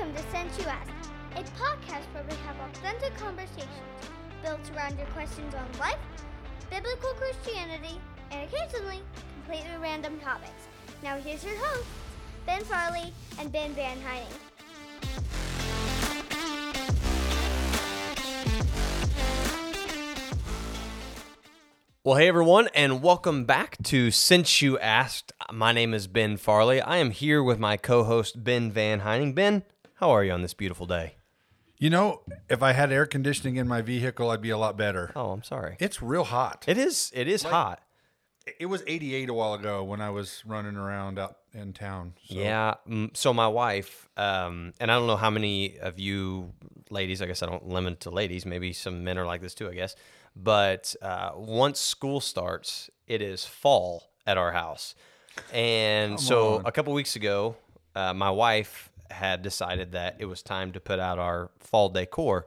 Welcome to Sense You Ask, a podcast where we have authentic conversations built around your questions on life, biblical Christianity, and occasionally completely random topics. Now here's your hosts, Ben Farley and Ben Van Heining. Well, hey everyone, and welcome back to Since You Asked. My name is Ben Farley. I am here with my co-host Ben Van Heining. Ben, how are you on this beautiful day? You know, if I had air conditioning in my vehicle, I'd be a lot better. Oh, I'm sorry. It's real hot. It is. It is hot. It was 88 a while ago when I was running around out in town. So. Yeah. mm, So my wife, um, and I don't know how many of you ladies. I guess I don't limit it to ladies. Maybe some men are like this too. I guess. But uh, once school starts, it is fall at our house, and so a couple weeks ago, uh, my wife had decided that it was time to put out our fall decor.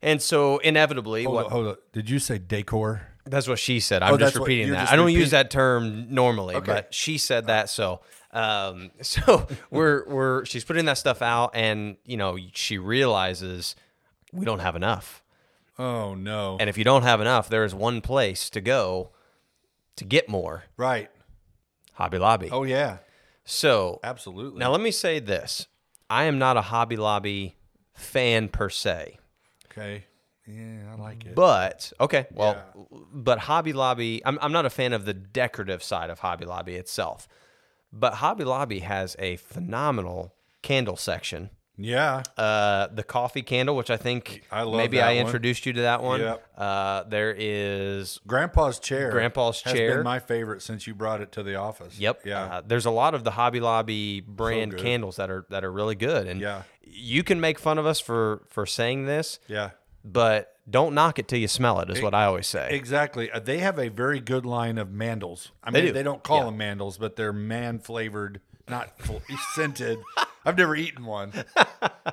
And so inevitably, Hold what on, hold on. Did you say decor? that's what she said. I'm Oh, just repeating that. just I don't use that term normally, Okay. but she said that. So, um, so we're we're she's putting that stuff out, and you know she realizes we don't have enough. Oh no. And if you don't have enough, there is one place to go to get more. right. Hobby Lobby. Oh yeah. So Absolutely. now let me say this: I am not a Hobby Lobby fan per se. okay. Yeah, I like it. But okay, well, but Hobby Lobby, I'm I'm not a fan of the decorative side of Hobby Lobby itself, but Hobby Lobby has a phenomenal candle section. Yeah. Uh, the coffee candle, which I think I love maybe I one. introduced you to that one. Yep. Uh, there is Grandpa's chair. Grandpa's chair. been my favorite since you brought it to the office. Yep. Yeah. Uh, there's a lot of the Hobby Lobby brand good. candles that are that are really good, and Yeah. you can make fun of us for for saying this, yeah. but don't knock it till you smell it. Is what I always say. Exactly. Uh, They have a very good line of mandels. I They do. they don't call Yeah. them mandels, but they're man flavored, not full, scented. I've never eaten one.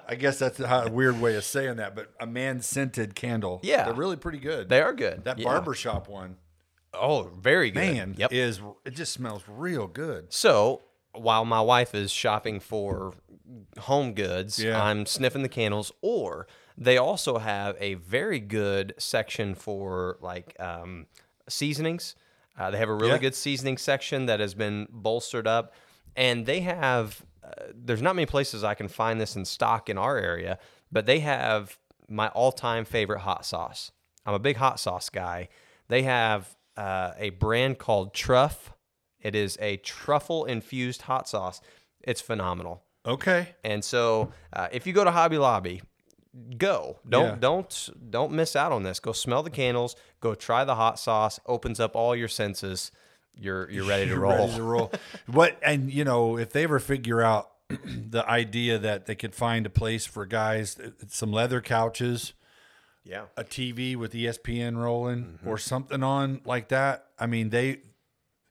I guess that's a a weird way of saying that, but a man scented candle. Yeah. they're really pretty good. they are good. that Yeah. barbershop one, Oh, very good. man, Yep. is it just smells real good. So while my wife is shopping for home goods, Yeah. I'm sniffing the candles. Or they also have a very good section for like um, seasonings. Uh, they have a really Yeah. good seasoning section that has been bolstered up, and they have. Uh, there's not many places I can find this in stock in our area, but they have my all-time favorite hot sauce. I'm a big hot sauce guy. They have uh, a brand called Truff. It is a truffle infused hot sauce. It's phenomenal. Okay, And so, uh, if you go to Hobby Lobby, go. Don't Yeah. don't don't miss out on this. Go smell the candles. Go try the hot sauce. Opens up all your senses. You're you're ready to You're roll. ready to roll. what and you know if they ever figure out the idea that they could find a place for guys, uh, some leather couches. yeah. a TV with ESPN rolling Mm-hmm. or something on like that. I mean, they,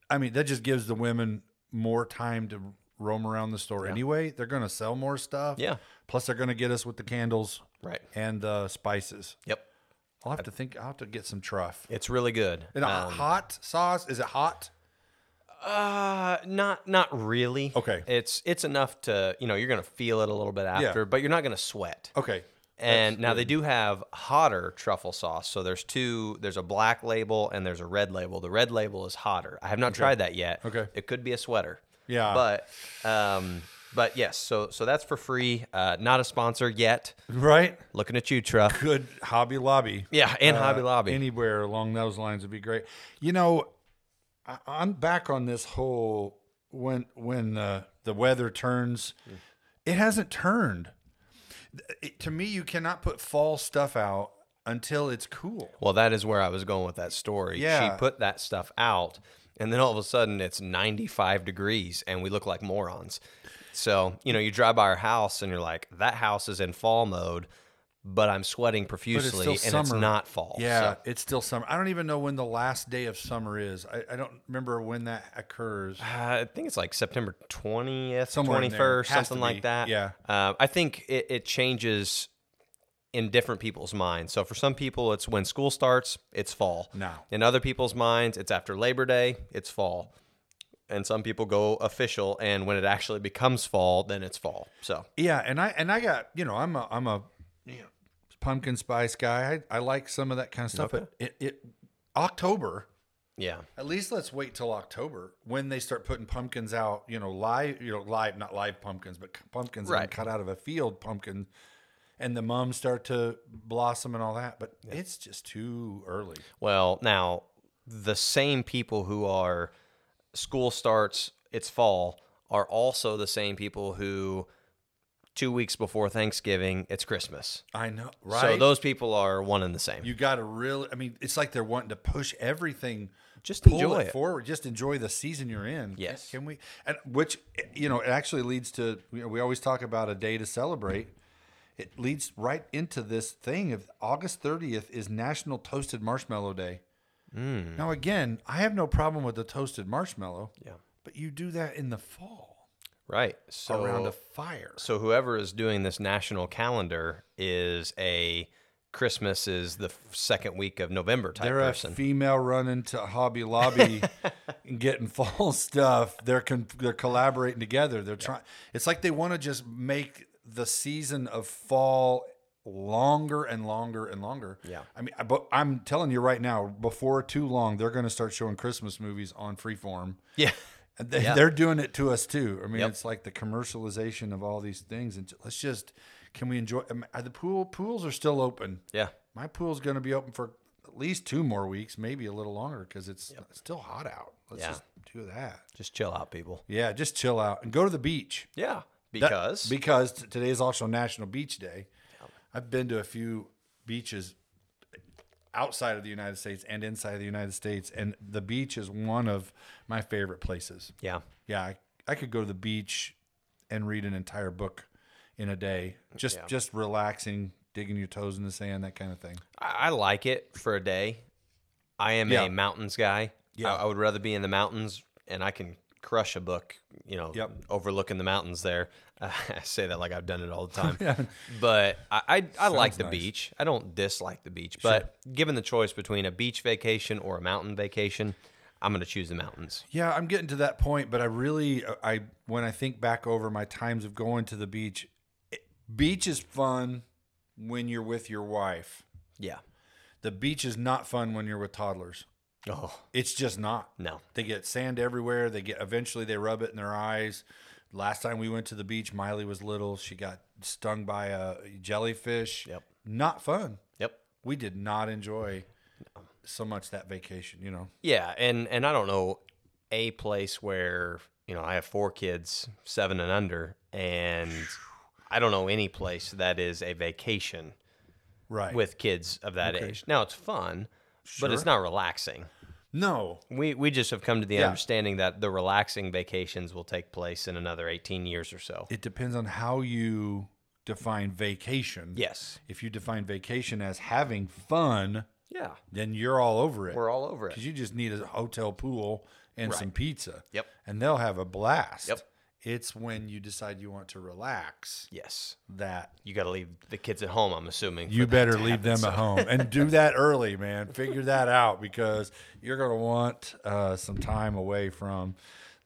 I mean, that just gives the women more time to roam around the store anyway. They're going to sell more stuff. Yeah. Plus, they're going to get us with the candles Right. and the spices. Yep. I'll have to think. I'll have to get some truff. It's really good. And a Um, hot sauce? Is it hot? Uh, not not really. Okay. It's it's enough to you know you're gonna feel it a little bit after, but you're not gonna sweat. Okay. And now they do have hotter truffle sauce. So there's two. There's a black label and there's a red label. The red label is hotter. I have not tried that yet. Okay. It could be a sweater. Yeah. But um, but yes. So so that's for free. Uh, not a sponsor yet. Right. Looking at you, Truff. Good Hobby Lobby. Yeah, and Uh, Hobby Lobby. Anywhere along those lines would be great. You know, I, I'm back on this whole when when uh, the weather turns. It hasn't turned. It- to me, you cannot put fall stuff out until it's cool. Well, that is where I was going with that story. Yeah. She put that stuff out, and then all of a sudden it's 95 degrees, and we look like morons. So, you know, you drive by our house and you're like, that house is in fall mode, but I'm sweating profusely, still and it's not fall. Yeah, So, it's still summer. I don't even know when the last day of summer is. I, I don't remember when that occurs. uh, I think it's like September 20th, Somewhere 21st, something like that. Yeah. Uh, I think it, it changes in different people's minds. So for some people, it's when school starts, it's fall. No. In other people's minds, it's after Labor Day, it's fall. and some people go official. And when it actually becomes fall, then it's fall. So Yeah, and I and I got you know I'm a I'm a you know, pumpkin spice guy. I, I like some of that kind of stuff. Okay. But it, it October. yeah, At least let's wait till October when they start putting pumpkins out. You know, live. You know, live not live pumpkins, but pumpkins Right. cut out of a field pumpkin, and the mums start to blossom and all that. But it's just too early. Well, now the same people who are school starts, it's fall, are also the same people who two weeks before Thanksgiving, it's Christmas. I know, right? So those people are one and the same. you got to really. I mean, it's like they're wanting to push everything. Just pull enjoy it, it. forward. Just enjoy the season you're in. Yes. Can we? And which you know, it actually leads to. We always talk about a day to celebrate. It leads right into this thing of August 30th is National Toasted Marshmallow Day. Mm. Now, again, I have no problem with the toasted marshmallow. Yeah. But you do that in the fall Right. So around a fire. so whoever is doing this national calendar is a Christmas is the second week of November type They're person. a female running to Hobby Lobby and getting fall stuff. They're con- they're collaborating together. They're trying. It's like they want to just make the season of fall longer and longer and longer. Yeah. I mean, but I'm telling you right now, before too long, they're going to start showing Christmas movies on Freeform. yeah. They, Yeah. They're doing it to us too. I mean, Yep. it's like the commercialization of all these things. And let's just, can we enjoy? Are the pool pools are still open. Yeah. My pool's going to be open for at least two more weeks, maybe a little longer because it's still hot out. Let's Yeah. just do that. Just chill out, people. Yeah, just chill out and go to the beach. Yeah. That- Because because t- today is also National Beach Day. I've been to a few beaches outside of the United States and inside of the United States, and the beach is one of my favorite places. yeah. Yeah, I, I could go to the beach and read an entire book in a day, just Yeah. just relaxing, digging your toes in the sand, that kind of thing. I, I like it for a day. I am Yeah. a mountains guy. Yeah. I, I would rather be in the mountains, and I can crush a book. You know, Yep. overlooking the mountains there. Uh, I say that like I've done it all the time. But I I, I like the nice. beach. I don't dislike the beach. But given the choice between a beach vacation or a mountain vacation, I'm going to choose the mountains. Yeah, I'm getting to that point, but I really, I when I think back over my times of going to the beach, it, beach is fun when you're with your wife. Yeah. The beach is not fun when you're with toddlers. Oh It's just not. no. They get sand everywhere. They get eventually they rub it in their eyes. Last time we went to the beach, Miley was little. She got stung by a jellyfish. Yep. Not fun. Yep. We did not enjoy so much that vacation. You know. Yeah, and and I don't know a place where you know I have four kids, seven and under, and I don't know any place that is a vacation Right. with kids of that age. Now it's fun, but it's not relaxing. No. We we just have come to the Yeah. understanding that the relaxing vacations will take place in another eighteen years or so. It depends on how you define vacation. yes. If you define vacation as having fun, Yeah. then you're all over it. We're all over it. because you just need a hotel pool and some pizza. Yep. And they'll have a blast. Yep. It's when you decide you want to relax Yes. that You got to leave the kids at home. I'm assuming. you better leave happen, them so- at home and do that early, man. Figure that out because you're going to want uh, some time away from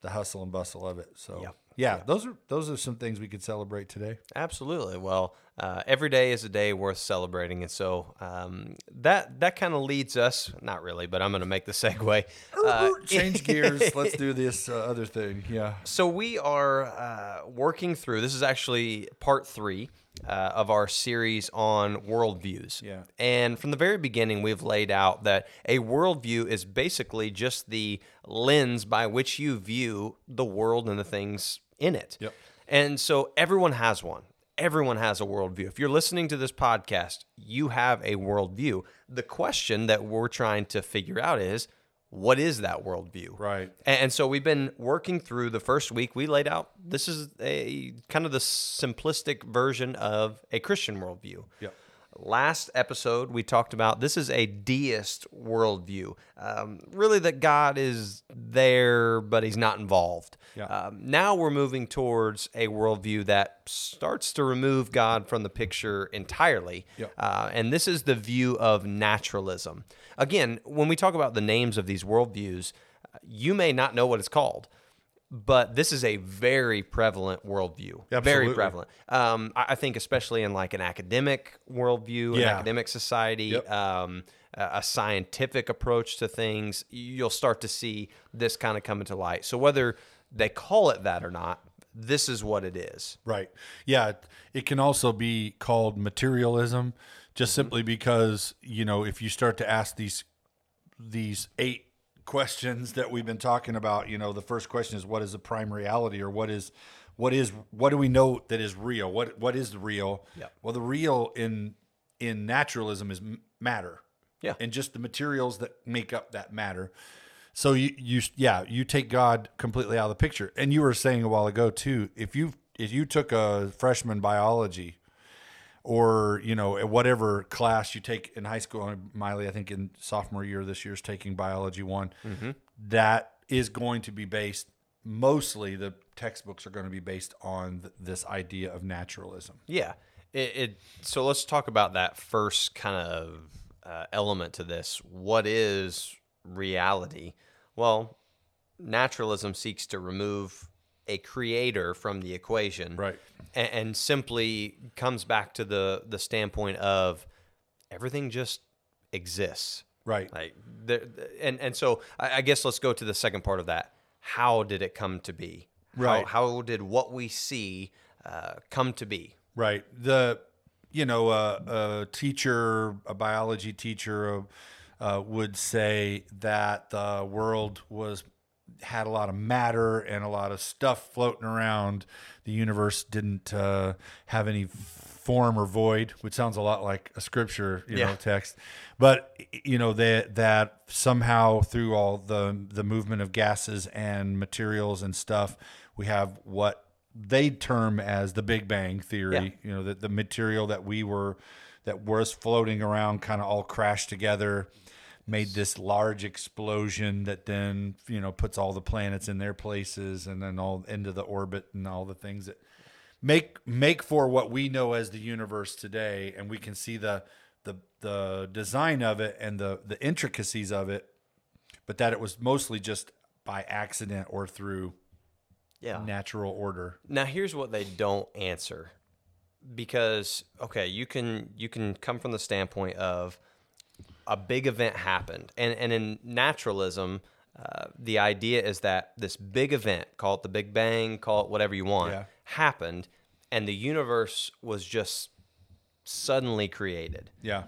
the hustle and bustle of it. So, Yep. yeah, those are those are some things we could celebrate today. Absolutely. Well, uh, every day is a day worth celebrating, and so um, that that kind of leads us. Not really, but I'm going to make the segue. Uh, Change gears. Let's do this uh, other thing. Yeah. so we are uh, working through. This is actually part three uh, of our series on worldviews. Yeah. And from the very beginning, we've laid out that a worldview is basically just the lens by which you view the world and the things in it. Yep. And so everyone has one. Everyone has a worldview. If you're listening to this podcast, you have a worldview. The question that we're trying to figure out is what is that worldview? Right. And so we've been working through the first week. We laid out this is a kind of the simplistic version of a Christian worldview. Yep. Last episode, we talked about this is a deist worldview. Um, really, that God is there, but he's not involved. Yeah. Um, now we're moving towards a worldview that starts to remove God from the picture entirely. Yep. Uh, and this is the view of naturalism. Again, when we talk about the names of these worldviews, uh, you may not know what it's called. But this is a very prevalent worldview. Absolutely. Very prevalent. Um, I, I think, especially in like an academic worldview, an academic society, Yep. um, a, a scientific approach to things, you'll start to see this kind of come into light. So whether they call it that or not, this is what it is. Right. Yeah. it- It can also be called materialism, just simply because you know if you start to ask these these eight questions that we've been talking about, you know, the first question is what is the prime reality, or what is what is what do we know that is real? What what is the real? Yeah. Well, the real in in naturalism is matter. Yeah. And just the materials that make up that matter. So you you yeah, you take God completely out of the picture. And you were saying a while ago too, if you if you took a freshman biology or you know at whatever class you take in high school, and Miley, I think in sophomore year this year is taking biology one, that is going to be based mostly the textbooks are going to be based on th- this idea of naturalism. Yeah. It, it so let's talk about that first kind of uh, element to this. What is reality? Well, naturalism seeks to remove a creator from the equation, Right. And, and simply comes back to the the standpoint of everything just exists, Right. Like there, and and so I, I guess let's go to the second part of that. How did it come to be? Right. How, how did what we see uh, come to be? Right. The you know a, a teacher, a biology teacher, uh, would say that the world was had a lot of matter and a lot of stuff floating around. The universe didn't uh, have any form or void, which sounds a lot like a scripture, you Yeah. know, text. But you know that that somehow through all the the movement of gases and materials and stuff, we have what they term as the Big Bang theory. Yeah. You know, that the material that we were that was floating around kind of all crashed together, made this large explosion that then you know puts all the planets in their places and then all into the orbit and all the things that make make for what we know as the universe today and we can see the the the design of it and the the intricacies of it but that it was mostly just by accident or through Yeah. natural order Now here's what they don't answer. Because okay, you can you can come from the standpoint of a big event happened. And and in naturalism, uh, the idea is that this big event, call it the Big Bang, call it whatever you want, Yeah. happened and the universe was just suddenly created yeah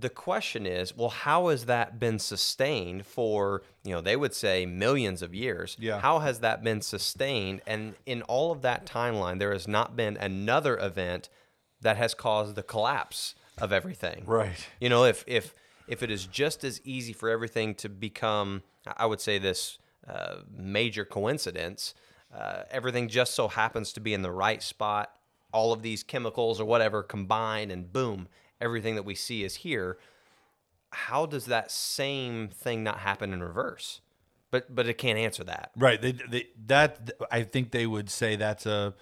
the question is, well, how has that been sustained for, you know, they would say millions of years? Yeah. How has that been sustained? And in all of that timeline, there has not been another event that has caused the collapse of everything. right You know, if if if it is just as easy for everything to become, I would say this uh, major coincidence, uh, everything just so happens to be in the right spot. All of these chemicals or whatever combine, and boom, everything that we see is here. How does that same thing not happen in reverse? But but it can't answer that. Right. They, they that I think they would say that's a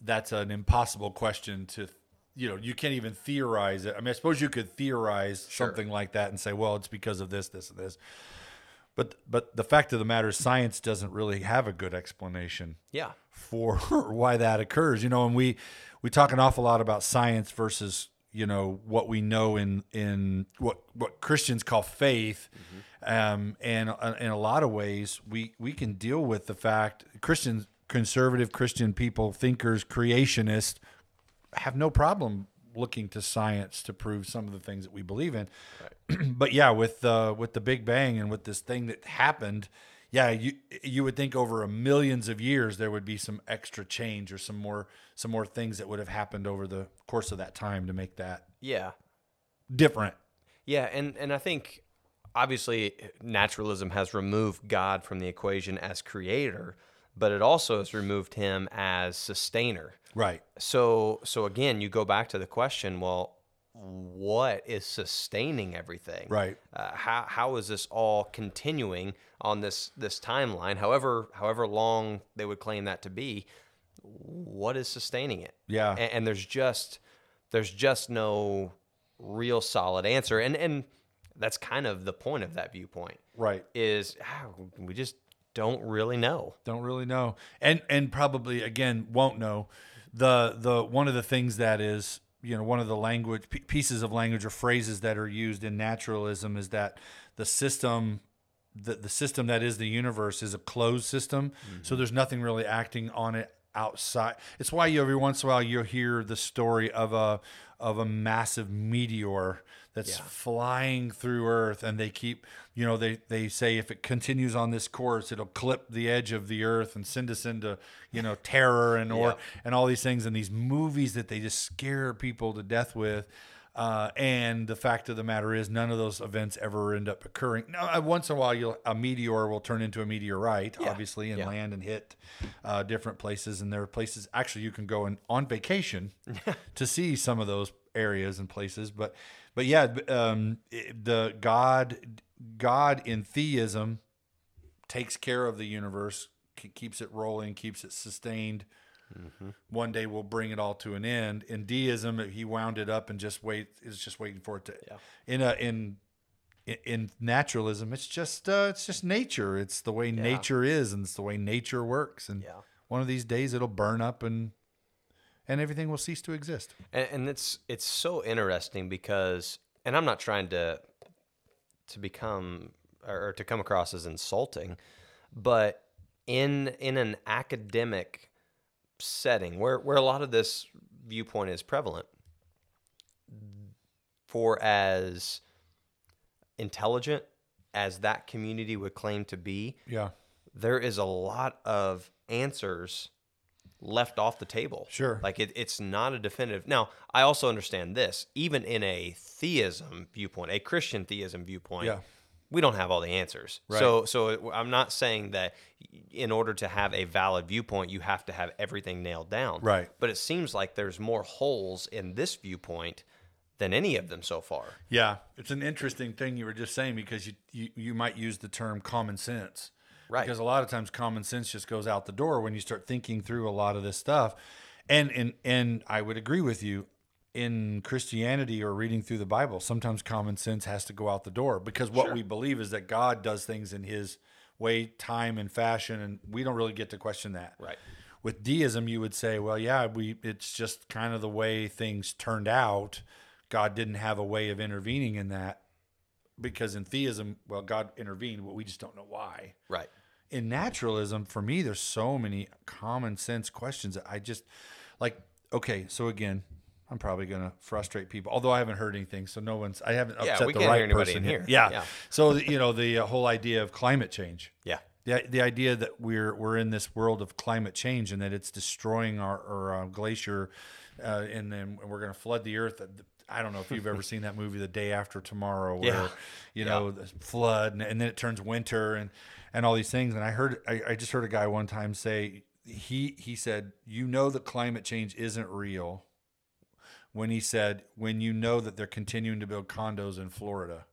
that's an impossible question to you know you can't even theorize it. I mean, I suppose you could theorize Sure. something like that and say, well, it's because of this, this, and this. But but the fact of the matter is, science doesn't really have a good explanation Yeah. for why that occurs. You know, and we we talk an awful lot about science versus you know what we know in in what what Christians call faith. Um, and uh, in a lot of ways, we we can deal with the fact Christians, conservative Christian people, thinkers, creationists, have no problem looking to science to prove some of the things that we believe in. but yeah, with uh, with the Big Bang and with this thing that happened, yeah, you you would think over a millions of years there would be some extra change or some more some more things that would have happened over the course of that time to make that Yeah. different. Yeah, and and I think obviously naturalism has removed God from the equation as creator, but it also has removed him as sustainer. Right. So so again, you go back to the question, well, what is sustaining everything? Right. Uh, how how is this all continuing on this this timeline? However however long they would claim that to be, what is sustaining it? Yeah. and, and there's just there's just no real solid answer and and that's kind of the point of that viewpoint Right. is ah, we just don't really know. Don't really know, and and probably again won't know. The the one of the things that is you know one of the language p- pieces of language or phrases that are used in naturalism is that the system the, the system that is the universe is a closed system mm-hmm. so there's nothing really acting on it outside it's why you every once in a while you'll hear the story of a of a massive meteor that's Yeah. flying through earth and they keep you know they they say if it continues on this course it'll clip the edge of the earth and send us into you know terror and or Yeah. and all these things and these movies that they just scare people to death with uh, and the fact of the matter is, none of those events ever end up occurring. Now, uh, once in a while, you'll, a meteor will turn into a meteorite, Yeah. obviously, and Yeah. land and hit uh, different places. And there are places actually you can go in, on vacation to see some of those areas and places. But, but yeah, um, the God, God in theism takes care of the universe, keeps it rolling, keeps it sustained. One day we'll bring it all to an end. In deism, he wound it up and just wait is just waiting for it to. Yeah. In a in in- naturalism, it's just uh, it's just nature. It's the way nature is, and it's the way nature works. And Yeah. one of these days, it'll burn up and and everything will cease to exist. and, and it's it's so interesting because and i'm not trying to to become or, or to come across as insulting but in in an academic setting where where a lot of this viewpoint is prevalent for as intelligent as that community would claim to be Yeah, there is a lot of answers left off the table. Sure. Like it, it's not a definitive. Now, I also understand this. Even in a theism viewpoint, a Christian theism viewpoint, Yeah. we don't have all the answers. Right. So, so I'm not saying that in order to have a valid viewpoint, you have to have everything nailed down. Right. But it seems like there's more holes in this viewpoint than any of them so far. yeah. It's an interesting thing you were just saying because you you, you might use the term common sense. Right. Because a lot of times common sense just goes out the door when you start thinking through a lot of this stuff. And and and I would agree with you in Christianity or reading through the Bible, sometimes common sense has to go out the door because what we believe is that God does things in his way, time and fashion and we don't really get to question that. Right. With deism you would say, well, yeah, we it's just kind of the way things turned out. God didn't have a way of intervening in that because in theism, well, God intervened, but we just don't know why Right. In naturalism, for me, there's so many common sense questions that I just like. Okay, so again, I'm probably gonna frustrate people, although I haven't heard anything, so no one's. I haven't Yeah, upset we the can't right hear anybody person in here. Yeah. Yeah. So you know the uh, whole idea of climate change. Yeah. The, the idea that we're we're in this world of climate change and that it's destroying our, our uh, glacier, uh, and then we're going to flood the earth. I don't know if you've ever seen that movie, The Day After Tomorrow, where Yeah. you know the flood and, and then it turns winter and and all these things. And I heard I, I just heard a guy one time say he he said you know that climate change isn't real when he said when you know that they're continuing to build condos in Florida.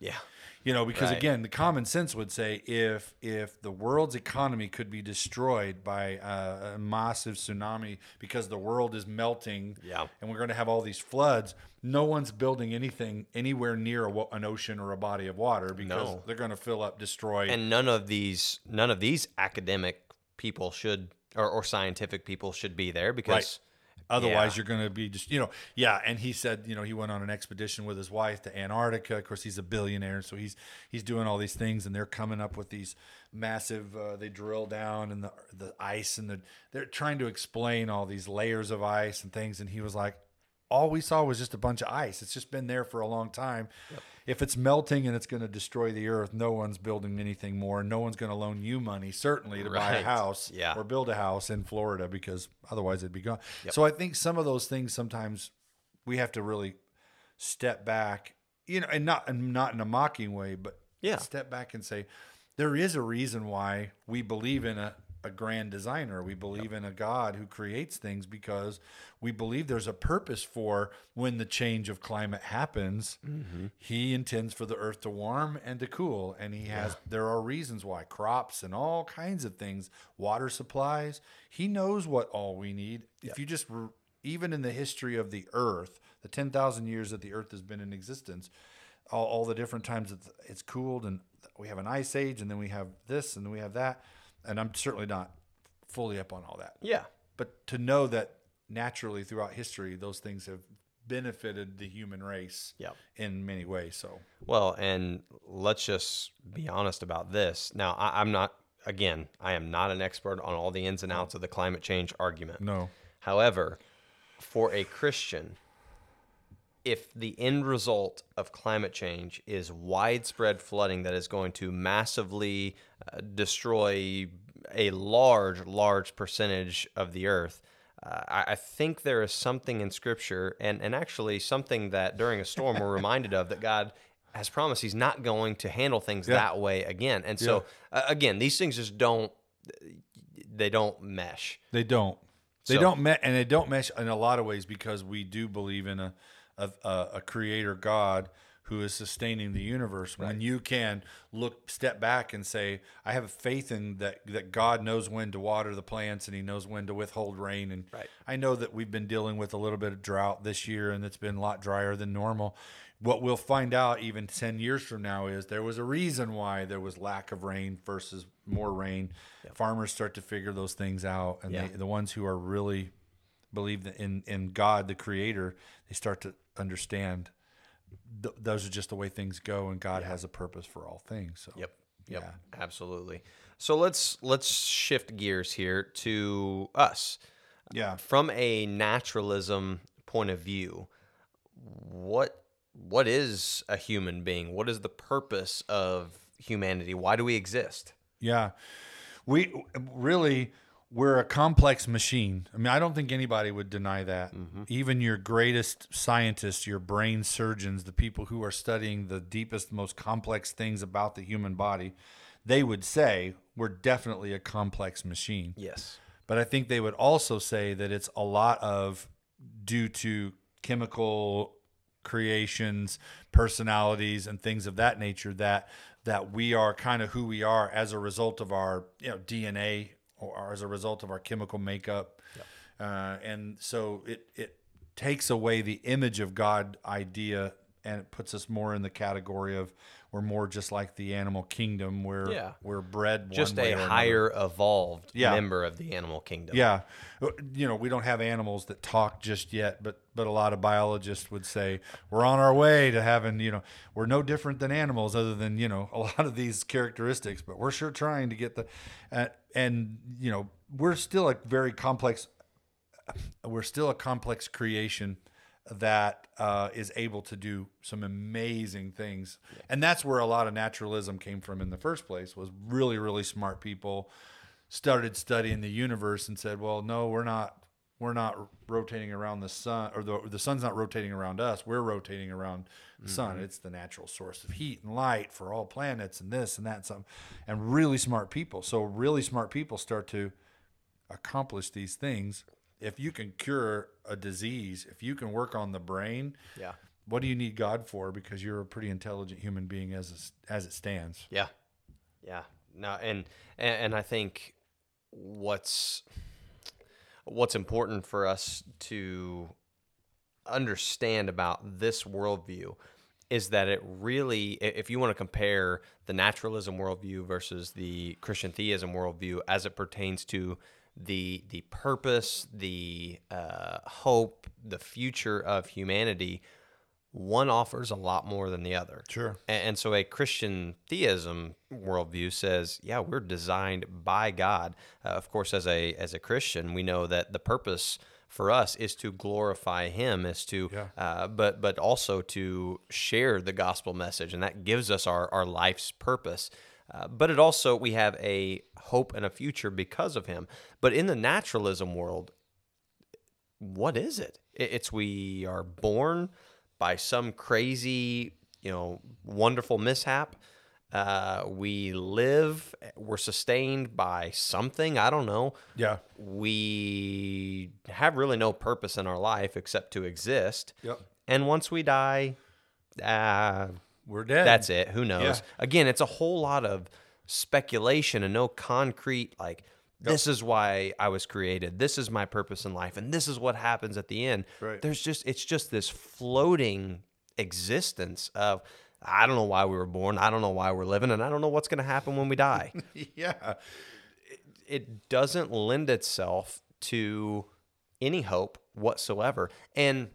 Yeah. You know, because Right. again, the common sense would say if if the world's economy could be destroyed by a, a massive tsunami because the world is melting, Yeah. and we're going to have all these floods, no one's building anything anywhere near a, an ocean or a body of water because No. they're going to fill up, destroy. and none of these none of these academic people should or, or scientific people should be there because Otherwise, Yeah. you're going to be just, you know, yeah. And he said, you know, he went on an expedition with his wife to Antarctica. Of course, he's a billionaire, so he's he's doing all these things, and they're coming up with these massive. Uh, they drill down and the the ice, and the they're trying to explain all these layers of ice and things. And he was like, all we saw was just a bunch of ice. It's just been there for a long time. If it's melting and it's going to destroy the earth, no one's building anything more. No one's going to loan you money, certainly, to buy a house Yeah. or build a house in Florida because otherwise it'd be gone. So I think some of those things sometimes we have to really step back, you know, and not and not in a mocking way, but Yeah. step back and say there is a reason why we believe in a, a grand designer. We believe in a God who creates things because we believe there's a purpose for when the change of climate happens. Mm-hmm. He intends for the earth to warm and to cool, and he has. There are reasons why crops and all kinds of things, water supplies. He knows what all we need. If you just even in the history of the earth, the ten thousand years that the earth has been in existence, all, all the different times it's, it's cooled, and we have an ice age, and then we have this, and then we have that, and I'm certainly not fully up on all that. Yeah. But to know that naturally throughout history, those things have benefited the human race Yep. in many ways. So Well, and let's just be honest about this. Now, I, I'm not, again, I am not an expert on all the ins and outs of the climate change argument. no, However, for a Christian, if the end result of climate change is widespread flooding that is going to massively uh, destroy a large, large percentage of the earth, uh, I, I think there is something in Scripture, and, and actually something that during a storm we're reminded of that God has promised He's not going to handle things Yeah. that way again. And so, uh, again, these things just don't they don't mesh. They don't. They So- don't me- and they don't mesh in a lot of ways because we do believe in a a, a, uh, a creator God who is sustaining the universe. When you can look step back and say, I have faith in that that God knows when to water the plants and He knows when to withhold rain. And Right. I know that we've been dealing with a little bit of drought this year, and it's been a lot drier than normal. What we'll find out even 10 years from now is there was a reason why there was lack of rain versus more rain. Farmers start to figure those things out, and Yeah. they, the ones who are really believe in, in God, the creator, they start to understand th- those are just the way things go, and God has a purpose for all things. So, Yep. Yep. Absolutely. So let's let's shift gears here to us. yeah. From a naturalism point of view, what what is a human being? What is the purpose of humanity? Why do we exist? Yeah. We really we're a complex machine. I mean, I don't think anybody would deny that. Mm-hmm. Even your greatest scientists, your brain surgeons, the people who are studying the deepest, most complex things about the human body, they would say we're definitely a complex machine. Yes. But I think they would also say that it's a lot of due to chemical creations, personalities, and things of that nature that that we are kind of who we are as a result of our you know DNA or as a result of our chemical makeup. Uh, and so it it takes away the image of God idea and it puts us more in the category of we're more just like the animal kingdom where Yeah. we're bred one Just a or another. higher evolved Yeah. member of the animal kingdom. Yeah, Uh, you know, we don't have animals that talk just yet, but but a lot of biologists would say we're on our way to having, you know, we're no different than animals, other than you know a lot of these characteristics, but we're sure trying to get the, uh, and you know, we're still a very complex, we're still a complex creation that uh, is able to do some amazing things, and that's where a lot of naturalism came from in the first place. Was really really smart people started studying the universe and said, "Well, no, we're not. We're not rotating around the sun, or the the sun's not rotating around us. We're rotating around the sun. It's the natural source of heat and light for all planets, and this and that, and some, and really smart people. So really smart people start to accomplish these things. If you can cure a disease, if you can work on the brain, Yeah. what do you need God for? Because you're a pretty intelligent human being as it- as it stands. Yeah, yeah. No, and and, and I think what's what's important for us to understand about this worldview is that it really, if you want to compare the naturalism worldview versus the Christian theism worldview as it pertains to the the purpose, the uh, hope, the future of humanity, one offers a lot more than the other. Sure. A- And, so a Christian theism worldview says, yeah, we're designed by God. Uh, of course, as a as a Christian, we know that the purpose for us is to glorify Him, is to, Yeah. uh, but but also to share the gospel message, and that gives us our our life's purpose. Uh, but it also we have a hope and a future because of Him. But in the naturalism world, what is it? It's we are born by some crazy, you know, wonderful mishap. Uh, we live, we're sustained by something. I don't know. Yeah. We have really no purpose in our life except to exist. Yep. And once we die, uh, We're dead. that's it. Who knows? Yeah. Again, it's a whole lot of speculation and no concrete like this is why I was created. This is my purpose in life and this is what happens at the end. Right. There's just it's just this floating existence of I don't know why we were born. I don't know why we're living, and I don't know what's going to happen when we die. yeah. it doesn't lend itself to any hope whatsoever. And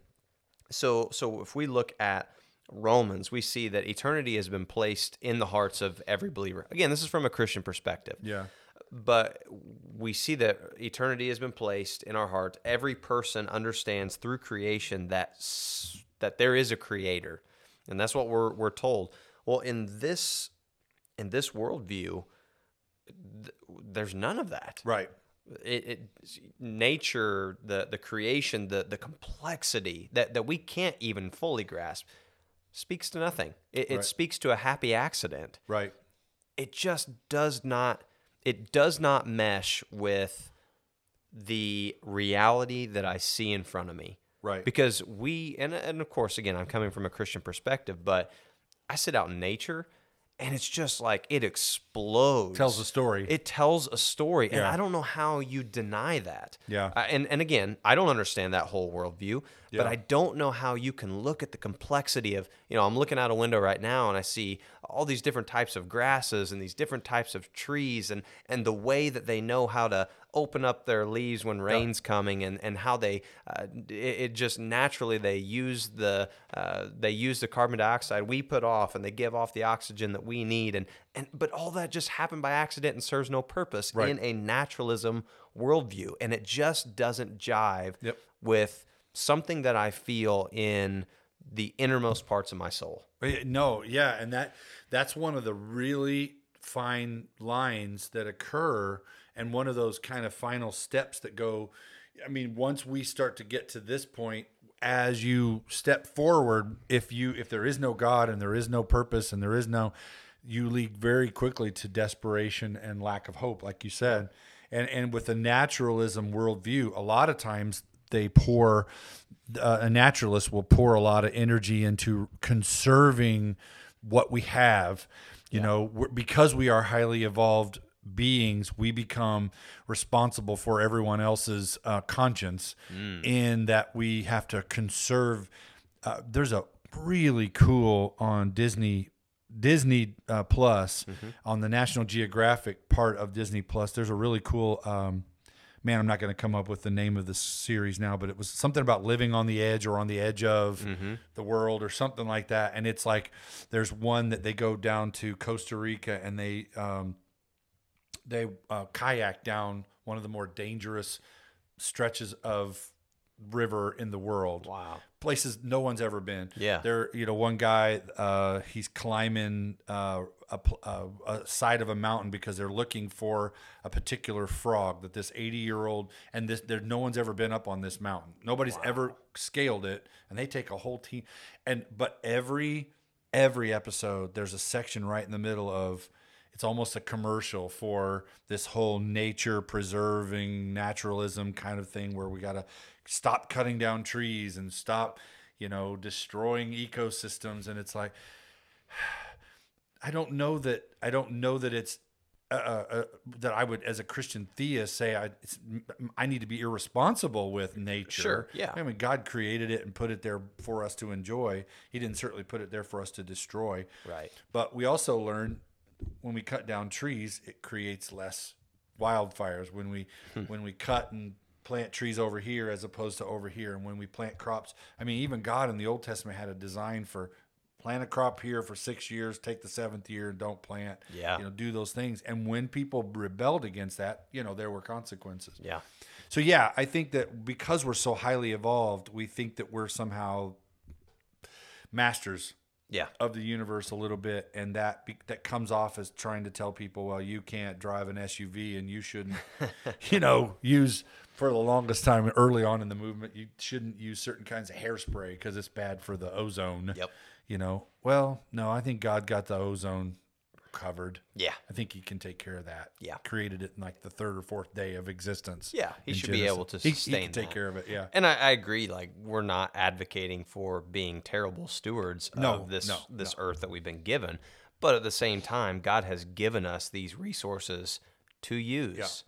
so so if we look at Romans, we see that eternity has been placed in the hearts of every believer. Again, this is from a Christian perspective. Yeah. But we see that eternity has been placed in our heart. Every person understands through creation that that there is a creator. And that's what we're we're told. Well, in this in this worldview, th- there's none of that Right. it, it nature the the creation the the complexity that that we can't even fully grasp speaks to nothing it, it Right. speaks to a happy accident Right. it just does not it does not mesh with the reality that i see in front of me Right. because we and, and of course again i'm coming from a christian perspective but i sit out in nature and it's just like it explodes Tells a story. it tells a story and i don't know how you deny that Yeah. Uh, and and again i don't understand that whole worldview yeah. but i don't know how you can look at the complexity of you know i'm looking out a window right now and i see all these different types of grasses and these different types of trees and and the way that they know how to open up their leaves when rain's coming and and how they uh, it, it just naturally they use the uh, they use the carbon dioxide we put off and they give off the oxygen that we need and and but all that just happened by accident and serves no purpose Right. in a naturalism worldview and it just doesn't jive Yep. with something that I feel in the innermost parts of my soul. No, yeah, and that that's one of the really fine lines that occur and one of those kind of final steps that go I mean, once we start to get to this point as you step forward, if you if there is no God and there is no purpose and there is no you lead very quickly to desperation and lack of hope, like you said. And and with a naturalism worldview, a lot of times they pour uh, a naturalist will pour a lot of energy into conserving what we have. You know, because we are highly evolved beings, we become responsible for everyone else's uh, conscience in that we have to conserve. Uh, there's a really cool on Disney Disney uh, Plus on the National Geographic part of Disney Plus. There's a really cool. Um, man, I'm not going to come up with the name of the series now, but it was something about living on the edge or on the edge of the world or something like that. And it's like there's one that they go down to Costa Rica and they um, they uh, kayak down one of the more dangerous stretches of river in the world. Wow. Places no one's ever been. Yeah. There, you know, one guy, uh, he's climbing uh, a, uh, a side of a mountain because they're looking for a particular frog that this 80 year old and this there no one's ever been up on this mountain. Nobody's ever scaled it, and they take a whole team. And but every every episode, there's a section right in the middle of it's almost a commercial for this whole nature preserving naturalism kind of thing where we got to stop cutting down trees and stop you know destroying ecosystems and it's like i don't know that i don't know that it's uh, uh, that I would, as a Christian theist, say I it's, I need to be irresponsible with nature. Sure, yeah. I mean, God created it and put it there for us to enjoy. He didn't certainly put it there for us to destroy. Right. But we also learn when we cut down trees, it creates less wildfires. When we hmm. when we cut and plant trees over here as opposed to over here, and when we plant crops, I mean, even God in the Old Testament had a design for plant a crop here for six years, take the seventh year and don't plant. Yeah. you know, do those things. And when people rebelled against that, you know, there were consequences. Yeah. So yeah, I think that because we're so highly evolved, we think that we're somehow masters Yeah. of the universe a little bit, and that that comes off as trying to tell people, well, you can't drive an SUV, and you shouldn't, you know, use for the longest time early on in the movement, you shouldn't use certain kinds of hairspray because it's bad for the ozone. Yep. You know, well, no, I think God got the ozone covered. Yeah. I think He can take care of that. Yeah. created it in like the third or fourth day of existence. Yeah, he should be able to He- sustain He, can take that. care of it. Yeah. And I, I agree. Like we're not advocating for being terrible stewards No, of this no, this no. earth that we've been given, but at the same time, God has given us these resources to use.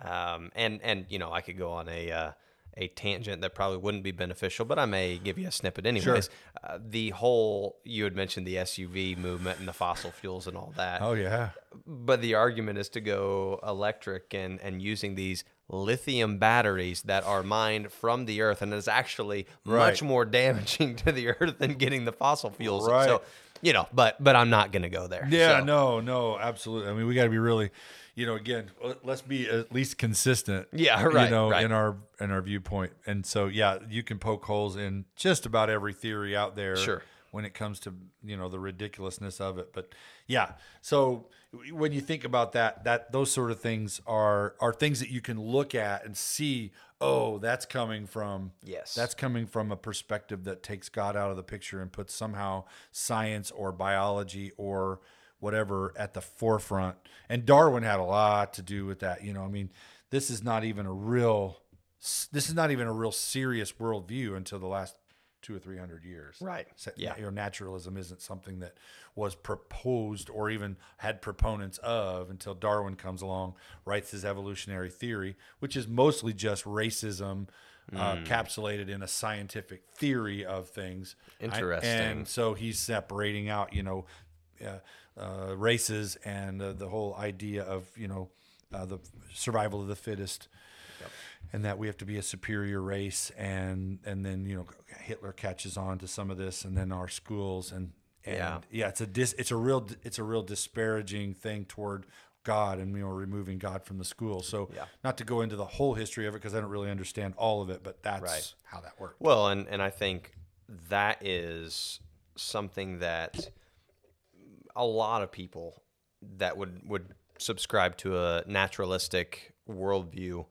Um, and and you know, I could go on a uh, a tangent that probably wouldn't be beneficial, but I may give you a snippet anyways. Uh, the whole you had mentioned the SUV movement and the fossil fuels and all that. Oh yeah. But the argument is to go electric and, and using these lithium batteries that are mined from the earth and is actually Right. much more damaging to the earth than getting the fossil fuels. Right. So, you know, but but I'm not going to go there. Yeah, So, no, no, absolutely. I mean, we got to be really, you know, again, let- let's be at least consistent. Yeah, right. You know, right. in our in our viewpoint, and so yeah, you can poke holes in just about every theory out there. Sure. When it comes to you know the ridiculousness of it, but yeah, so when you think about that, that those sort of things are are things that you can look at and see. Oh, that's coming from Yes. That's coming from a perspective that takes God out of the picture and puts somehow science or biology or whatever at the forefront. And Darwin had a lot to do with that. You know, I mean, this is not even a real, this is not even a real serious worldview until the last two or three hundred years. Right. So, Yeah. You know, naturalism isn't something that was proposed or even had proponents of until Darwin comes along, writes his evolutionary theory, which is mostly just racism. Uh, Hmm. capsulated in a scientific theory of things. I- Interesting. and so he's separating out, you know, uh, uh, races and uh, the whole idea of, you know, uh, the survival of the fittest and that we have to be a superior race and and then you know Hitler catches on to some of this and then our schools and and Yeah. yeah, it's a dis, it's a real it's a real disparaging thing toward God and you know removing God from the school. So Yeah. not to go into the whole history of it because I don't really understand all of it, but that's Right. how that works. Well, and and I think that is something that a lot of people that would would subscribe to a naturalistic worldview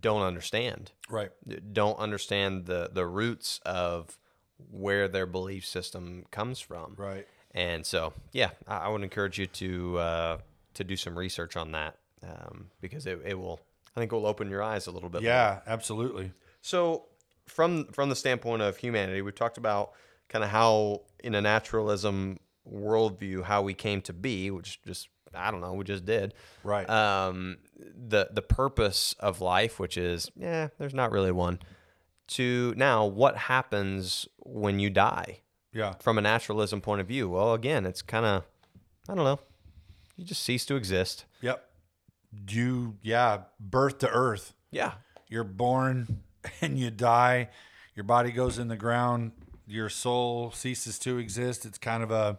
don't understand. Right. Don't understand the the roots of where their belief system comes from. Right. And so, yeah, I, I would encourage you to uh, to do some research on that um, because it, it will. I think it will open your eyes a little bit. more. Yeah, absolutely. So, from from the standpoint of humanity, we've talked about kind of how in a naturalism worldview how we came to be, which just I don't know, we just did. Right. Um, the the purpose of life, which is yeah, there's not really one. To now, what happens when you die? Yeah. From a naturalism point of view, well, again, it's kind of I don't know. You just cease to exist. Yep. You yeah, birth to earth. Yeah. You're born and you die. Your body goes in the ground. Your soul ceases to exist. It's kind of a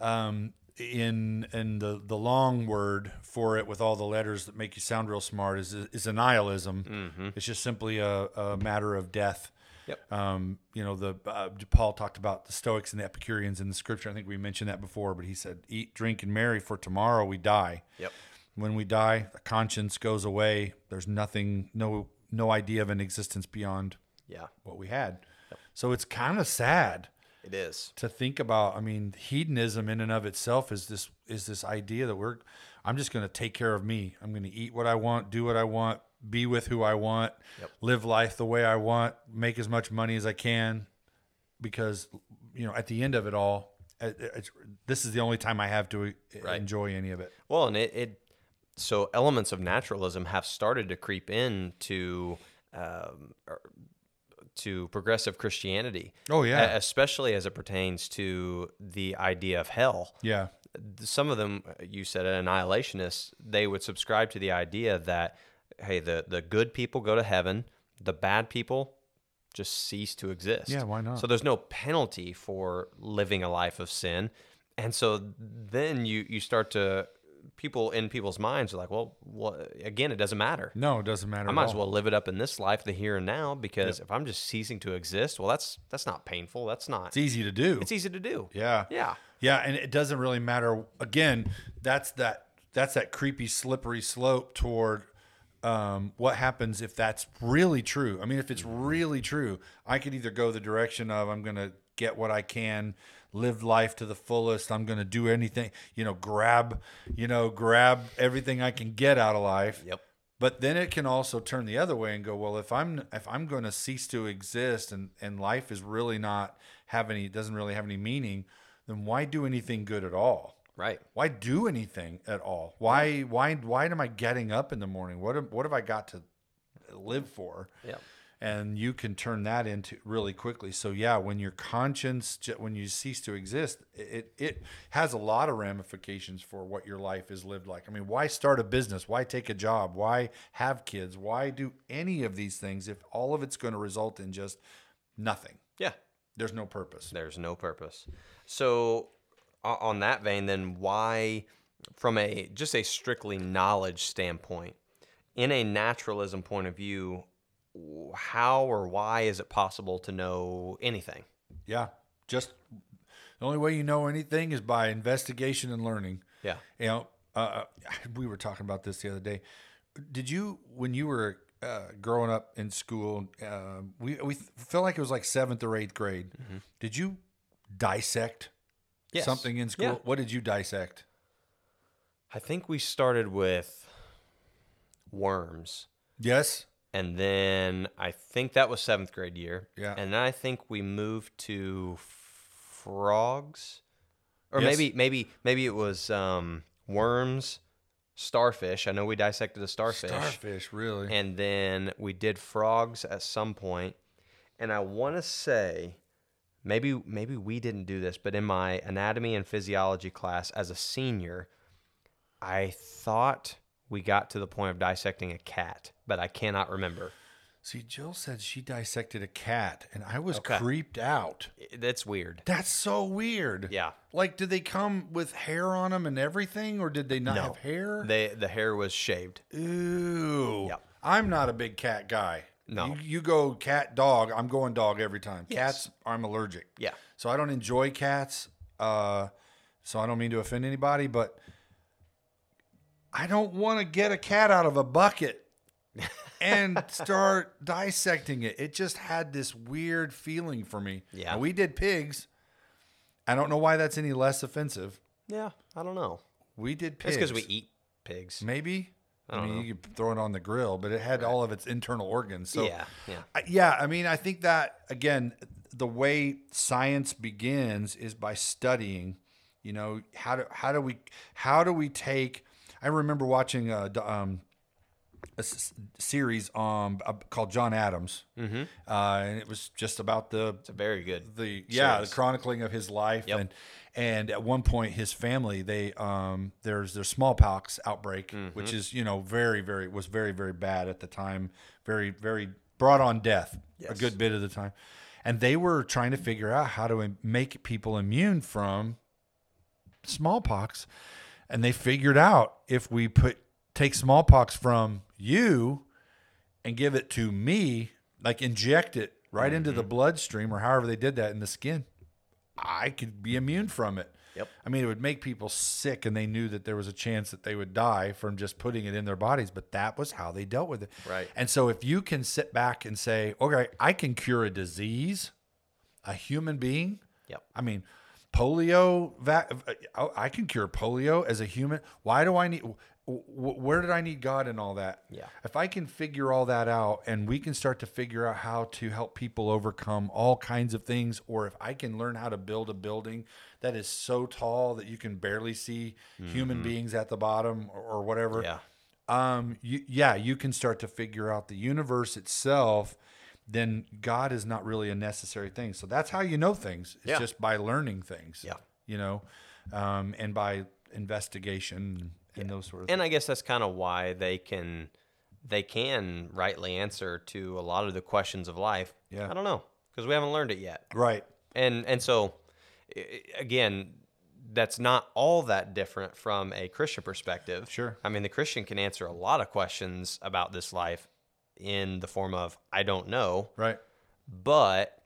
um, in in the the long word for it with all the letters that make you sound real smart is is a nihilism. It's just simply a, a matter of death. Yep. Um, you know, the uh, Paul talked about the Stoics and the Epicureans in the scripture. I think we mentioned that before, but he said, "Eat, drink, and merry, for tomorrow we die." Yep. when we die the conscience goes away there's nothing no no idea of an existence beyond Yeah. what we had so it's kind of sad It is. to think about i mean hedonism in and of itself is this is this idea that we're i'm just going to take care of me i'm going to eat what i want do what i want be with who i want Yep. live life the way i want make as much money as i can because you know at the end of it all it's, this is the only time i have to Right. enjoy any of it Well, and it, it so elements of naturalism have started to creep into um, to progressive Christianity. Oh, yeah. especially as it pertains to the idea of hell. yeah Some of them, uh, you said, annihilationists, they would subscribe to the idea that hey, the the good people go to heaven, the bad people just cease to exist. Yeah, why not? So there's no penalty for living a life of sin. And so then you you start to people in people's minds are like, well, again, it doesn't matter. no it doesn't matter I might as well live it up in this life, the here and now, because if I'm just ceasing to exist, well, that's that's not painful. That's not. It's easy to do. It's easy to do. yeah. Yeah. Yeah, and it doesn't really matter. Again, that's that that's that creepy slippery slope toward um, what happens if that's really true. I mean, if it's really true, I could either go the direction of I'm going to get what I can, live life to the fullest. I'm going to do anything, you know, grab, you know, grab everything I can get out of life. Yep. But then it can also turn the other way and go, well, if I'm if I'm going to cease to exist and and life is really not have any doesn't really have any meaning, then why do anything good at all? Right. Why do anything at all? Why why why am I getting up in the morning? What what have I got to live for? Yeah. And you can turn that into really quickly. So yeah, when your conscience, when you cease to exist, it it has a lot of ramifications for what your life is lived like. I mean, why start a business? Why take a job? Why have kids? Why do any of these things if all of it's going to result in just nothing? Yeah. There's no purpose. There's no purpose. So, on that vein, then why, from a just a strictly knowledge standpoint, in a naturalism point of view, how or why is it possible to know anything? Yeah, just the only way you know anything is by investigation and learning. Yeah. You know, uh, we were talking about this the other day. Did you, when you were uh, growing up in school, uh, we we feel like it was like seventh or eighth grade. Did you dissect Yes. something in school? Yeah. What did you dissect? I think we started with worms. Yes. And then I think that was seventh grade year. Yeah. And then I think we moved to frogs, or Yes. maybe maybe maybe it was um, worms, starfish. I know we dissected a starfish, Starfish, really? and then we did frogs at some point. And I want to say, maybe maybe we didn't do this, but in my anatomy and physiology class as a senior, I thought we got to the point of dissecting a cat, but I cannot remember. See, Jill said she dissected a cat, and I was Okay. creeped out. That's weird. That's so weird. Yeah. Like, did they come with hair on them and everything, or did they not No. have hair? They the hair was shaved. Ooh. Yep. I'm not a big cat guy. No. You, you go cat, dog. I'm going dog every time. Cats, I'm allergic. Yeah. So I don't enjoy cats. Uh, so I don't mean to offend anybody, but I don't want to get a cat out of a bucket and start dissecting it. It just had this weird feeling for me. Yeah. Now, we did pigs. I don't know why that's any less offensive. Yeah, I don't know. We did pigs. It's because we eat pigs. Maybe. I, don't mean, know. you could throw it on the grill, but it had all of its internal organs. So, yeah, yeah. I- yeah, I mean, I think that again, the way science begins is by studying. You know, how do how do we how do we take? I remember watching a, um, a s- series um uh, called John Adams, mm-hmm. uh, and it was just about the It's a very good. the yeah the chronicling of his life Yep. and and at one point his family they um there's their smallpox outbreak Mm-hmm. which is you know very very was very very bad at the time very very brought on death a good bit of the time and they were trying to figure out how to make people immune from smallpox and they figured out if we put take smallpox from you and give it to me, like inject it right into Mm-hmm. the bloodstream or however they did that in the skin, I could be immune from it. Yep. I mean, it would make people sick, and they knew that there was a chance that they would die from just putting it in their bodies, but that was how they dealt with it. Right. And so, if you can sit back and say, okay, I can cure a disease, a human being, Yep. I mean, polio. Va- I- I can cure polio as a human. Why do I need? wh- wh- Where did I need God and all that? Yeah. If I can figure all that out, and we can start to figure out how to help people overcome all kinds of things, or if I can learn how to build a building that is so tall that you can barely see human beings at the bottom or, or whatever Yeah. um you, yeah you can start to figure out the universe itself then god is not really a necessary thing so that's how you know things it's Yeah. just by learning things Yeah. you know um and by investigation and those sort of And I guess that's kind of why they can they can rightly answer to a lot of the questions of life. Yeah. I don't know because we haven't learned it yet. right And and so again, that's not all that different from a Christian perspective. Sure. I mean, the Christian can answer a lot of questions about this life in the form of I don't know, right but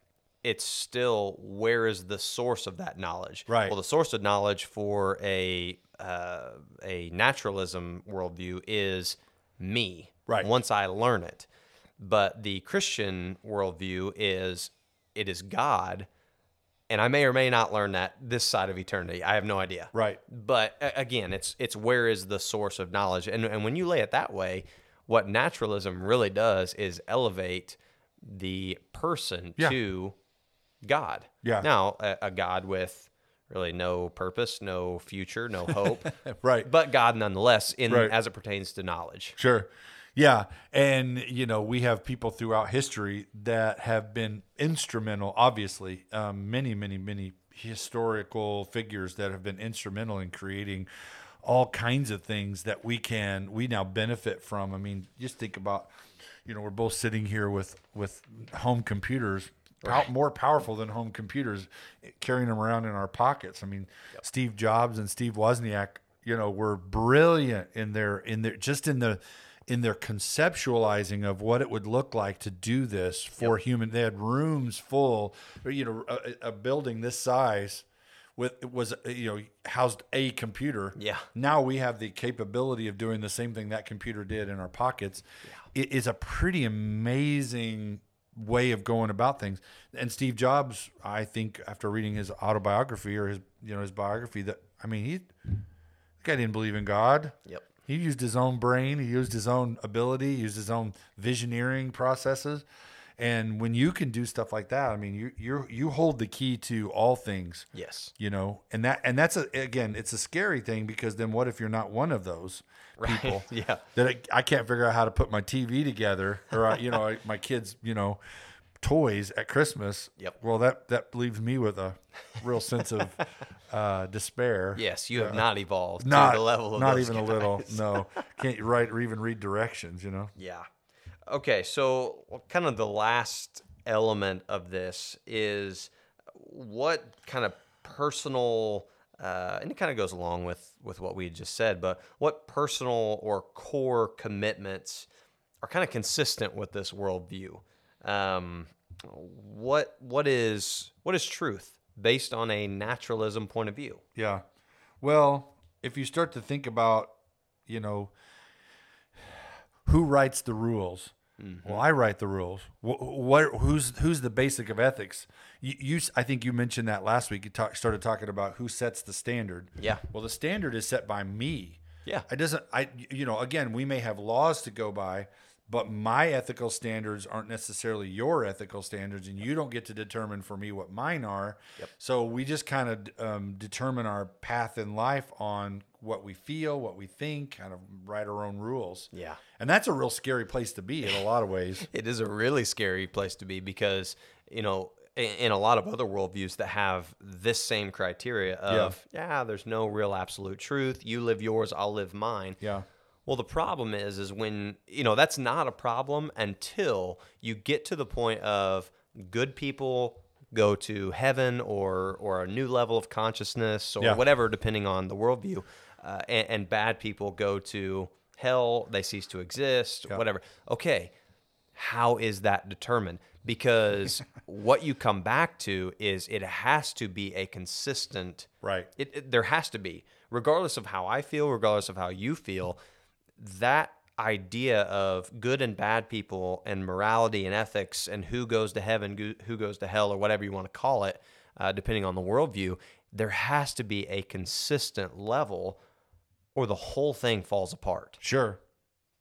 it's still where is the source of that knowledge? Right. Well, the source of knowledge for a uh, a naturalism worldview is me. Right. Once I learn it, but the Christian worldview is it is God, and I may or may not learn that this side of eternity. I have no idea. right But again, it's it's where is the source of knowledge, and and when you lay it that way, what naturalism really does is elevate the person Yeah. to God. Yeah. Now, a, a God with really no purpose, no future, no hope, right but God nonetheless in Right. as it pertains to knowledge. Sure. Yeah, and you know we have people throughout history that have been instrumental. Obviously, um, many, many, many historical figures that have been instrumental in creating all kinds of things that we can we now benefit from. I mean, just think about, you know, we're both sitting here with with home computers. pow- More powerful than home computers, carrying them around in our pockets. I mean, Steve Jobs and Steve Wozniak, you know, were brilliant in their in their just in the in their conceptualizing of what it would look like to do this for human. They had rooms full, you know, a, a building this size with it was you know housed a computer. Yeah. Now we have the capability of doing the same thing that computer did in our pockets. Yeah. It is a pretty amazing way of going about things. And Steve Jobs, I think, after reading his autobiography or his you know his biography, that I mean he, the guy didn't believe in God. Yep. He used his own brain. He used his own ability. He used his own visioneering processes. And when you can do stuff like that, I mean, you you you hold the key to all things. Yes. You know, and that and that's a again, it's a scary thing because then what if you're not one of those people? Yeah. That I, I can't figure out how to put my TV together, or I, you know, I, my kids, you know, toys at Christmas. Yep. Well, that that leaves me with a real sense of uh, despair. Yes, you have not evolved Not to the level of not even guys. a little. No, can't write or even read directions. You know. Yeah. Okay, so kind of the last element of this is what kind of personal, uh, and it kind of goes along with with what we just said, but what personal or core commitments are kind of consistent with this worldview? Um, what what is what is truth based on a naturalism point of view? Yeah. Well, if you start to think about, you know, who writes the rules? Well, I write the rules. What, what who's who's the basic of ethics? You, you I think you mentioned that last week. You talk, started talking about who sets the standard. Yeah. Well, the standard is set by me. Yeah. It doesn't. I you know again we may have laws to go by, but my ethical standards aren't necessarily your ethical standards, and you don't get to determine for me what mine are. Yep. So we just kind of um, determine our path in life on what we feel, what we think, kind of write our own rules. Yeah. And that's a real scary place to be in a lot of ways. It is a really scary place to be because, you know, in, a lot of other worldviews that have this same criteria of, yeah. there's no real absolute truth. You live yours, I'll live mine. Yeah. Well, the problem is, is when, you know, that's not a problem until you get to the point of good people go to heaven or, or a new level of consciousness or Yeah. whatever, depending on the worldview. Uh, and, and bad people go to hell, they cease to exist, whatever. Okay, how is that determined? Because what you come back to is it has to be a consistent Right. it, it- there has to be, regardless of how I feel, regardless of how you feel, that idea of good and bad people and morality and ethics and who goes to heaven, who- who goes to hell, or whatever you want to call it, uh, depending on the worldview, there has to be a consistent level, or the whole thing falls apart. Sure.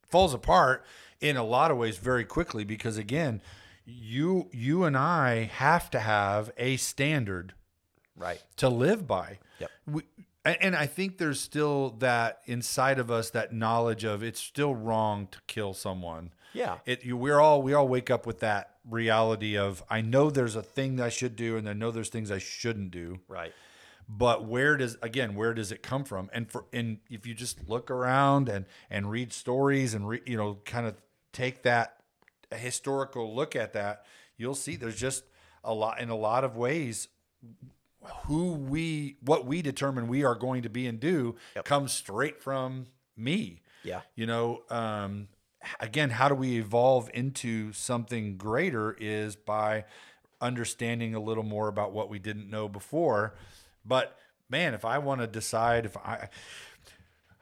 Falls apart in a lot of ways very quickly because again, you you and I have to have a standard Right. to live by. Yep. We, and I think there's still that inside of us that knowledge of it's still wrong to kill someone. Yeah. It you, we're all we all wake up with that reality of I know there's a thing that I should do and I know there's things I shouldn't do. Right. But where does again where does it come from? And for and if you just look around and and read stories and re, you know kind of take that a historical look at that, you'll see there's just a lot in a lot of ways who we what we determine we are going to be and do comes straight from me. Yeah. You know, um, again, how do we evolve into something greater is by understanding a little more about what we didn't know before. But man, if I want to decide if I,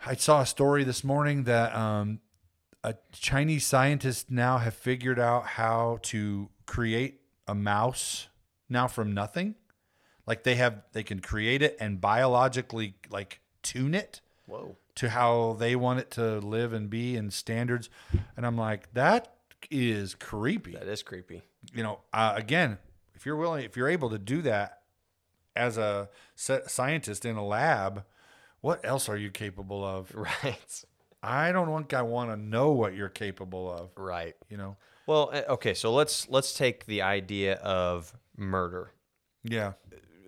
I saw a story this morning that um, a Chinese scientist now have figured out how to create a mouse now from nothing. Like they have, they can create it and biologically like tune it Whoa. to how they want it to live and be and standards. And I'm like, that is creepy. That is creepy. You know, uh, again, if you're willing, if you're able to do that as a scientist in a lab, what else are you capable of? Right. I don't think I want to know what you're capable of. Right. You know? Well, uh, okay, so let's let's take the idea of murder. Yeah.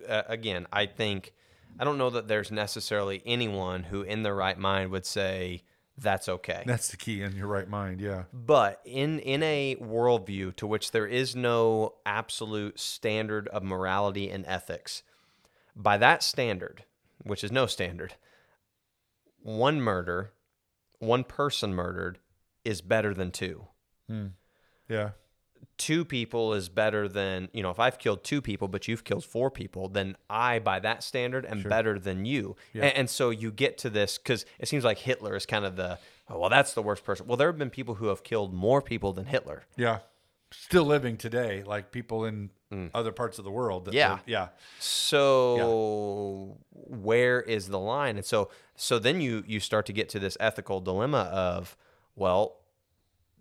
Uh, again, I think I don't know that there's necessarily anyone who in their right mind would say that's okay. That's the key in your right mind. Yeah. But in in a worldview to which there is no absolute standard of morality and ethics, by that standard, which is no standard, one murder, one person murdered, is better than two. Hmm. Yeah. Two people is better than you know. If I've killed two people, but you've killed four people, then I, by that standard, am better than you. Yeah. And, and so you get to this because it seems like Hitler is kind of the oh, well, that's the worst person. Well, there have been people who have killed more people than Hitler. Yeah. Still living today, like people in other parts of the world. Mm. Yeah. live- yeah. So where is the line? And so so then you you start to get to this ethical dilemma of well,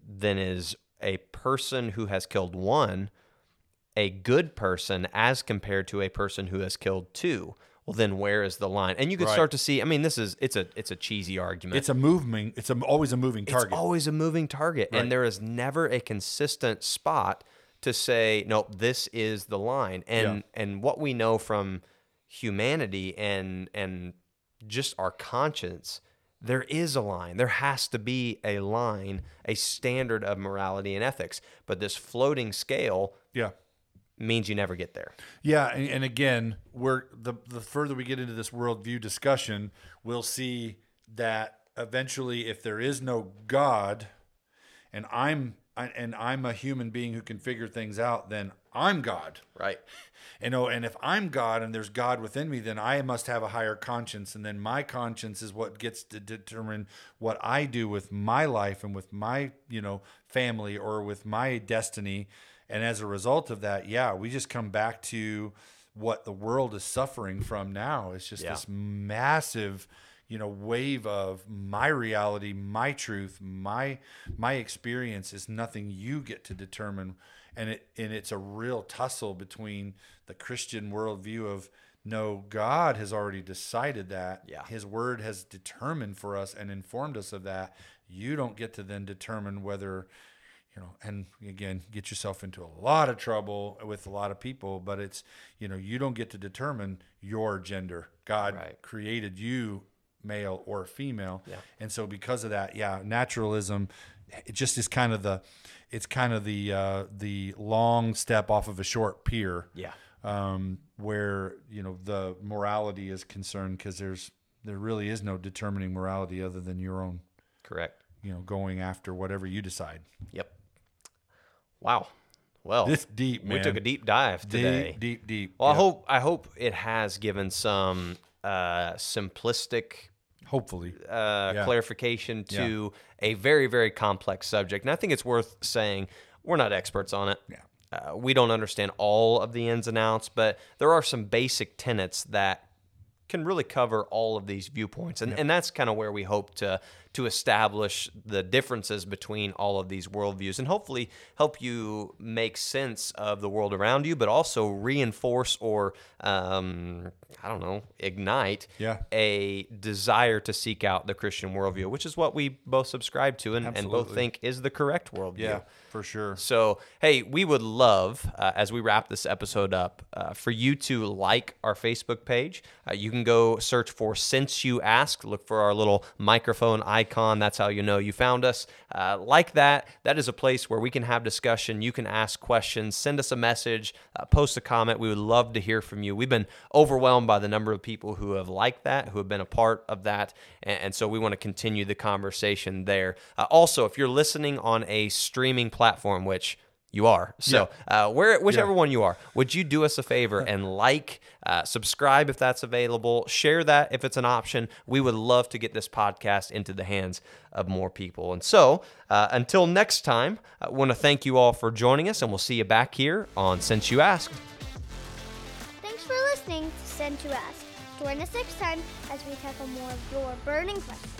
then is a person who has killed one a good person as compared to a person who has killed two? Well, then where is the line? And you can Right. start to see. I mean, this is it's a it's a cheesy argument. It's a moving, it's a, always a moving target. It's always a moving target, Right. and there is never a consistent spot to say, no, this is the line. And Yeah. and what we know from humanity and and just our conscience, there is a line. There has to be a line, a standard of morality and ethics. But this floating scale yeah. Means you never get there. Yeah, and, and again, we're the the further we get into this worldview discussion, we'll see that eventually, if there is no God, and I'm I, and I'm a human being who can figure things out, then I'm God. Right. You know, and if I'm God and there's God within me, then I must have a higher conscience, and then my conscience is what gets to determine what I do with my life and with my, you know, family or with my destiny. And as a result of that, yeah, we just come back to what the world is suffering from now. It's just Yeah. this massive, you know, wave of my reality, my truth, my my experience is nothing you get to determine and it and it's a real tussle between the Christian worldview of no, God has already decided that. Yeah. His word has determined for us and informed us of that. You don't get to then determine whether, you know, and again, get yourself into a lot of trouble with a lot of people, but it's, you know, you don't get to determine your gender. God Right. created you male or female. Yeah. And so because of that, yeah, naturalism it just is kind of the it's kind of the uh, the long step off of a short pier Yeah. um, where you know the morality is concerned because there's there really is no determining morality other than your own Correct. you know going after whatever you decide Yep. Wow. Well, this deep man we took a deep dive today. deep deep deep Well, I hope I hope it has given some uh, simplistic hopefully uh, Yeah. clarification to a very very complex subject, and I think it's worth saying we're not experts on it. Yeah. Uh, we don't understand all of the ins and outs, but there are some basic tenets that can really cover all of these viewpoints, and, and that's kind of where we hope to to establish the differences between all of these worldviews, and hopefully help you make sense of the world around you, but also reinforce or um, I don't know ignite Yeah. a desire to seek out the Christian worldview, which is what we both subscribe to and, and both think is the correct worldview. yeah for sure So, hey, we would love, uh, as we wrap this episode up, uh, for you to like our Facebook page. Uh, you can go search for Since You Asked, look for our little microphone icon. That's how you know you found us. Uh, like that, that is a place where we can have discussion. You can ask questions, send us a message, uh, post a comment. We would love to hear from you. We've been overwhelmed by the number of people who have liked that, who have been a part of that. And, and so we want to continue the conversation there. Uh, also, if you're listening on a streaming platform, which you are. So, uh, where whichever Yeah. one you are, would you do us a favor and like, uh, subscribe if that's available, share that if it's an option. We would love to get this podcast into the hands of more people. And so, uh, until next time, I want to thank you all for joining us, and we'll see you back here on Since You Asked. Thanks for listening to Since You Asked. Join us next time as we tackle more of your burning questions.